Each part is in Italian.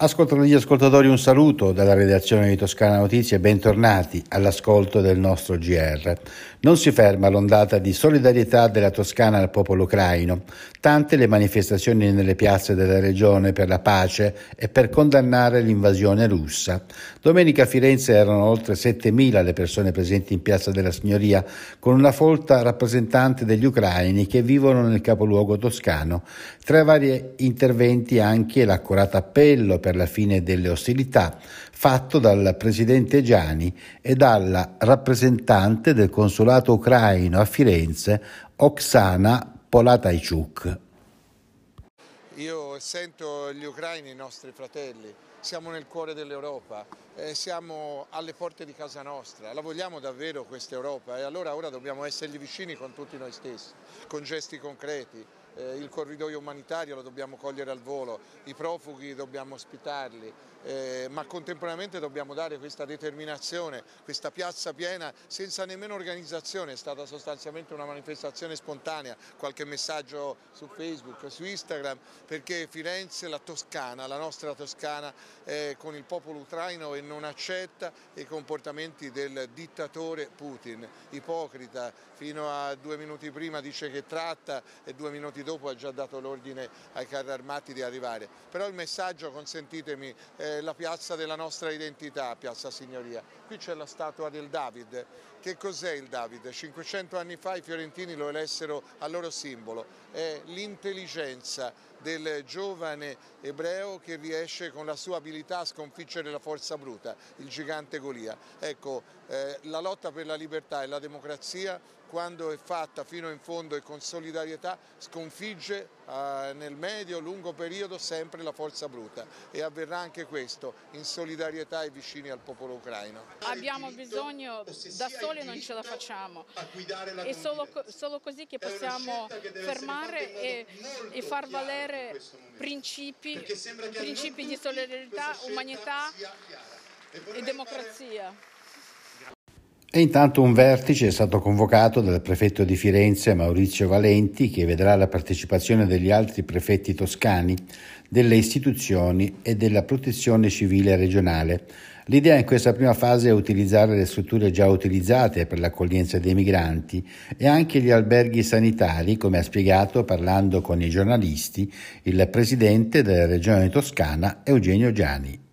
Ascoltatori e ascoltatori, un saluto dalla redazione di Toscana Notizie bentornati all'ascolto del nostro GR. Non si ferma l'ondata di solidarietà della Toscana al popolo ucraino. Tante le manifestazioni nelle piazze della regione per la pace e per condannare l'invasione russa. Domenica a Firenze erano oltre 7.000 le persone presenti in Piazza della Signoria, con una folta rappresentante degli ucraini che vivono nel capoluogo toscano. Tra i vari interventi anche l'accorato appello per la fine delle ostilità, fatto dal presidente Gianni e dalla rappresentante del consolato ucraino a Firenze, Oksana Polataichuk. Io sento gli ucraini, i nostri fratelli, siamo nel cuore dell'Europa, eh, siamo alle porte di casa nostra, la vogliamo davvero questa Europa? E allora ora dobbiamo essergli vicini con tutti noi stessi, con gesti concreti, eh, il corridoio umanitario lo dobbiamo cogliere al volo, i profughi dobbiamo ospitarli, eh, ma contemporaneamente dobbiamo dare questa determinazione, questa piazza piena senza nemmeno organizzazione, è stata sostanzialmente una manifestazione spontanea, qualche messaggio su Facebook, su Instagram, perché Firenze, la Toscana, la nostra Toscana è con il popolo ucraino e non accetta i comportamenti del dittatore Putin, ipocrita, fino a due minuti prima dice che tratta e due minuti dopo ha già dato l'ordine ai carri armati di arrivare. Però il messaggio, consentitemi, è la piazza della nostra identità, Piazza Signoria. Qui c'è la statua del David. Che cos'è il David? 500 anni fa i fiorentini lo elessero al loro simbolo. È l'intelligenza del giovane ebreo che riesce con la sua abilità a sconfiggere la forza bruta, il gigante Golia. Ecco, eh, la lotta per la libertà e la democrazia quando è fatta fino in fondo e con solidarietà sconfigge eh, nel medio-lungo periodo sempre la forza bruta. E avverrà anche questo in solidarietà e vicini al popolo ucraino. Abbiamo bisogno, da soli non ce la facciamo, è solo, solo così che possiamo fermare e, e far valere principi, principi di solidarietà, umanità e democrazia. E intanto un vertice è stato convocato dal prefetto di Firenze Maurizio Valenti che vedrà la partecipazione degli altri prefetti toscani, delle istituzioni e della protezione civile regionale. L'idea in questa prima fase è utilizzare le strutture già utilizzate per l'accoglienza dei migranti e anche gli alberghi sanitari, come ha spiegato parlando con i giornalisti il presidente della regione toscana Eugenio Giani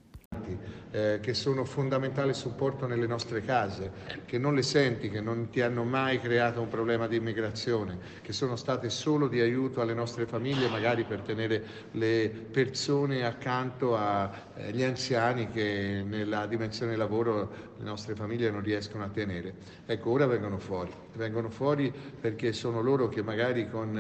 eh, che sono fondamentale supporto nelle nostre case, che non le senti, che non ti hanno mai creato un problema di immigrazione, che sono state solo di aiuto alle nostre famiglie, magari per tenere le persone accanto agli eh, anziani che nella dimensione lavoro le nostre famiglie non riescono a tenere. Ecco, ora vengono fuori, vengono fuori perché sono loro che magari con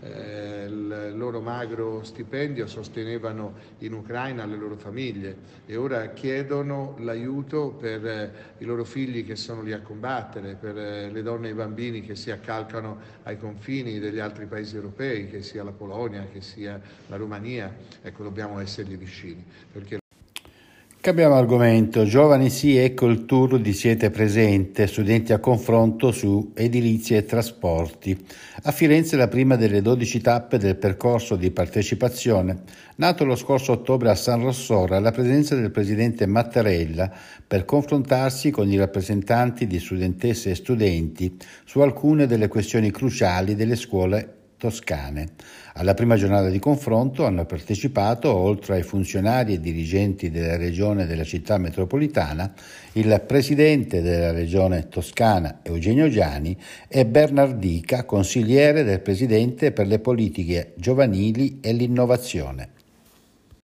eh, il loro magro stipendio sostenevano in Ucraina le loro famiglie e ora chiedono chiedono l'aiuto per eh, i loro figli che sono lì a combattere, per eh, le donne e i bambini che si accalcano ai confini degli altri paesi europei, che sia la Polonia, che sia la Romania. Ecco, dobbiamo essergli vicini. Cambiamo argomento, giovani sì, ecco il tour di Siete Presente, studenti a confronto su edilizia e trasporti. A Firenze la prima delle 12 tappe del percorso di partecipazione, nato lo scorso ottobre a San Rossora alla presenza del presidente Mattarella per confrontarsi con i rappresentanti di studentesse e studenti su alcune delle questioni cruciali delle scuole toscane. Alla prima giornata di confronto hanno partecipato, oltre ai funzionari e dirigenti della regione della città metropolitana, il presidente della regione toscana Eugenio Giani e Bernardica, consigliere del presidente per le politiche giovanili e l'innovazione.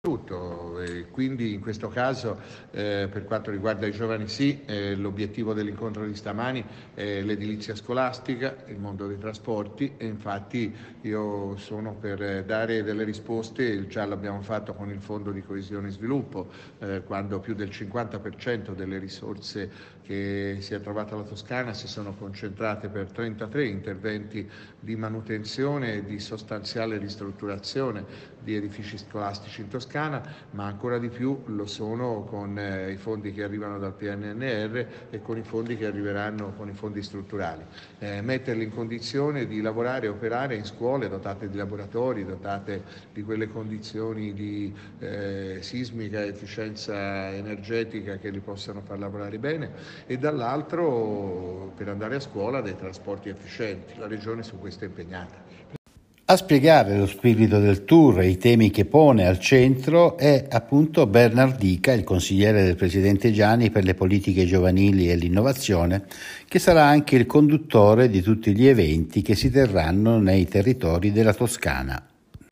Tutto, e quindi in questo caso eh, per quanto riguarda i giovani sì, eh, l'obiettivo dell'incontro di stamani è l'edilizia scolastica, il mondo dei trasporti e infatti io sono per dare delle risposte, già l'abbiamo fatto con il Fondo di Coesione e Sviluppo, eh, quando più del 50% delle risorse che si è trovata la Toscana si sono concentrate per 33 interventi di manutenzione e di sostanziale ristrutturazione di edifici scolastici in Toscana Toscana, ma ancora di più lo sono con eh, i fondi che arrivano dal PNNR e con i fondi che arriveranno con i fondi strutturali. Eh, metterli in condizione di lavorare e operare in scuole dotate di laboratori, dotate di quelle condizioni di eh, sismica efficienza energetica che li possano far lavorare bene e dall'altro per andare a scuola dei trasporti efficienti. La Regione su questo è impegnata. A spiegare lo spirito del tour e i temi che pone al centro è appunto Bernard Dica, il consigliere del presidente Gianni per le politiche giovanili e l'innovazione, che sarà anche il conduttore di tutti gli eventi che si terranno nei territori della Toscana.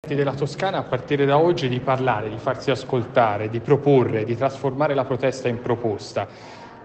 Della Toscana a partire da oggi di parlare, di farsi ascoltare, di proporre, di trasformare la protesta in proposta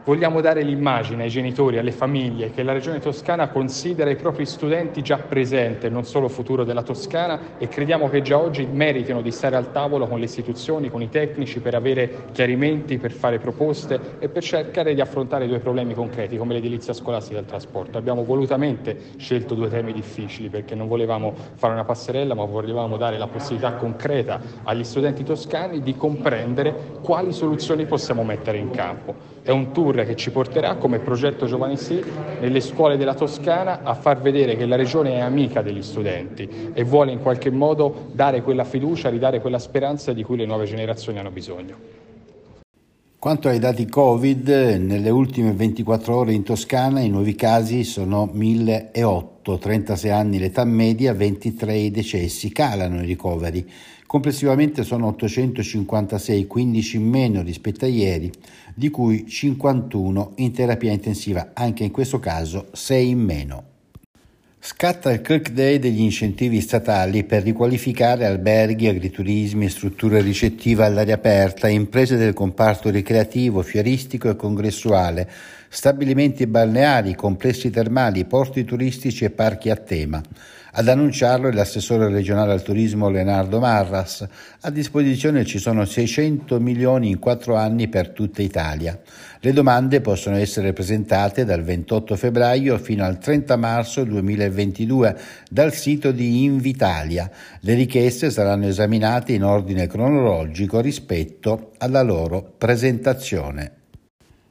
Vogliamo dare l'immagine ai genitori, alle famiglie, che la Regione Toscana considera i propri studenti già presente, non solo futuro della Toscana, e crediamo che già oggi meritino di stare al tavolo con le istituzioni, con i tecnici, per avere chiarimenti, per fare proposte e per cercare di affrontare due problemi concreti, come l'edilizia scolastica e il trasporto. Abbiamo volutamente scelto due temi difficili perché non volevamo fare una passerella, ma volevamo dare la possibilità concreta agli studenti toscani di comprendere quali soluzioni possiamo mettere in campo. È un tour che ci porterà come progetto Giovani Sì nelle scuole della Toscana a far vedere che la regione è amica degli studenti e vuole in qualche modo dare quella fiducia, ridare quella speranza di cui le nuove generazioni hanno bisogno. Quanto ai dati Covid, nelle ultime 24 ore in Toscana i nuovi casi sono 1008, 36 anni l'età media, 23 i decessi, calano i ricoveri. Complessivamente sono 856, 15 in meno rispetto a ieri, di cui 51 in terapia intensiva, anche in questo caso 6 in meno. Scatta il Kirk Day degli incentivi statali per riqualificare alberghi, agriturismi strutture ricettive all'aria aperta, imprese del comparto ricreativo, fieristico e congressuale, stabilimenti balneari, complessi termali, porti turistici e parchi a tema. Ad annunciarlo è l'assessore regionale al turismo Leonardo Marras. A disposizione ci sono 600 milioni in quattro anni per tutta Italia. Le domande possono essere presentate dal 28 febbraio fino al 30 marzo 2022 dal sito di Invitalia. Le richieste saranno esaminate in ordine cronologico rispetto alla loro presentazione.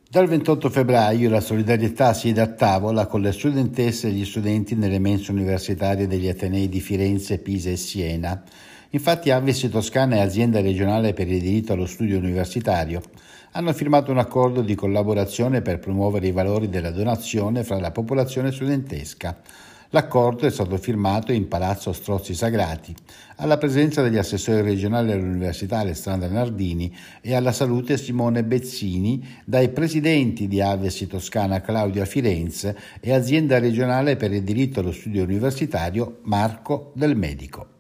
Dal 28 febbraio la solidarietà siede a tavola con le studentesse e gli studenti nelle mense universitarie degli Atenei di Firenze, Pisa e Siena. Infatti Avis Toscana e azienda regionale per il diritto allo studio universitario hanno firmato un accordo di collaborazione per promuovere i valori della donazione fra la popolazione studentesca. L'accordo è stato firmato in Palazzo Strozzi Sagrati, alla presenza degli assessori regionali all'Università Alessandra Nardini e alla Salute Simone Bezzini, dai presidenti di Avesi Toscana Claudia Firenze e azienda regionale per il diritto allo studio universitario Marco Del Medico.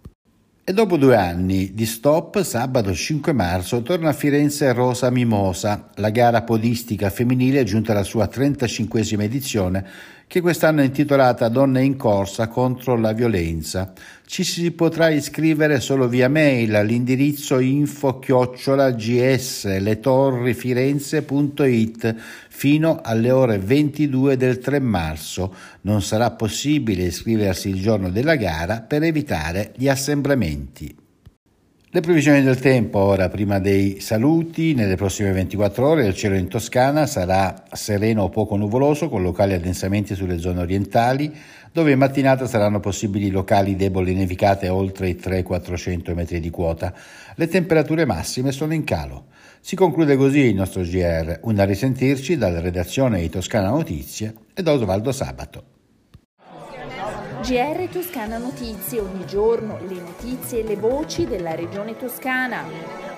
E dopo due anni di stop, sabato 5 marzo torna a Firenze Rosa Mimosa, la gara podistica femminile giunta alla sua 35esima edizione che quest'anno è intitolata Donne in corsa contro la violenza. Ci si potrà iscrivere solo via mail all'indirizzo info chiocciola gsletorrifirenze.it fino alle ore 22 del 3 marzo. Non sarà possibile iscriversi il giorno della gara per evitare gli assembramenti. Le previsioni del tempo ora, prima dei saluti, nelle prossime 24 ore il cielo in Toscana sarà sereno o poco nuvoloso con locali addensamenti sulle zone orientali, dove in mattinata saranno possibili locali deboli nevicate oltre i 300-400 metri di quota. Le temperature massime sono in calo. Si conclude così il nostro GR, un a risentirci dalla redazione di Toscana Notizie e da Osvaldo Sabato. GR Toscana Notizie, ogni giorno le notizie e le voci della regione toscana.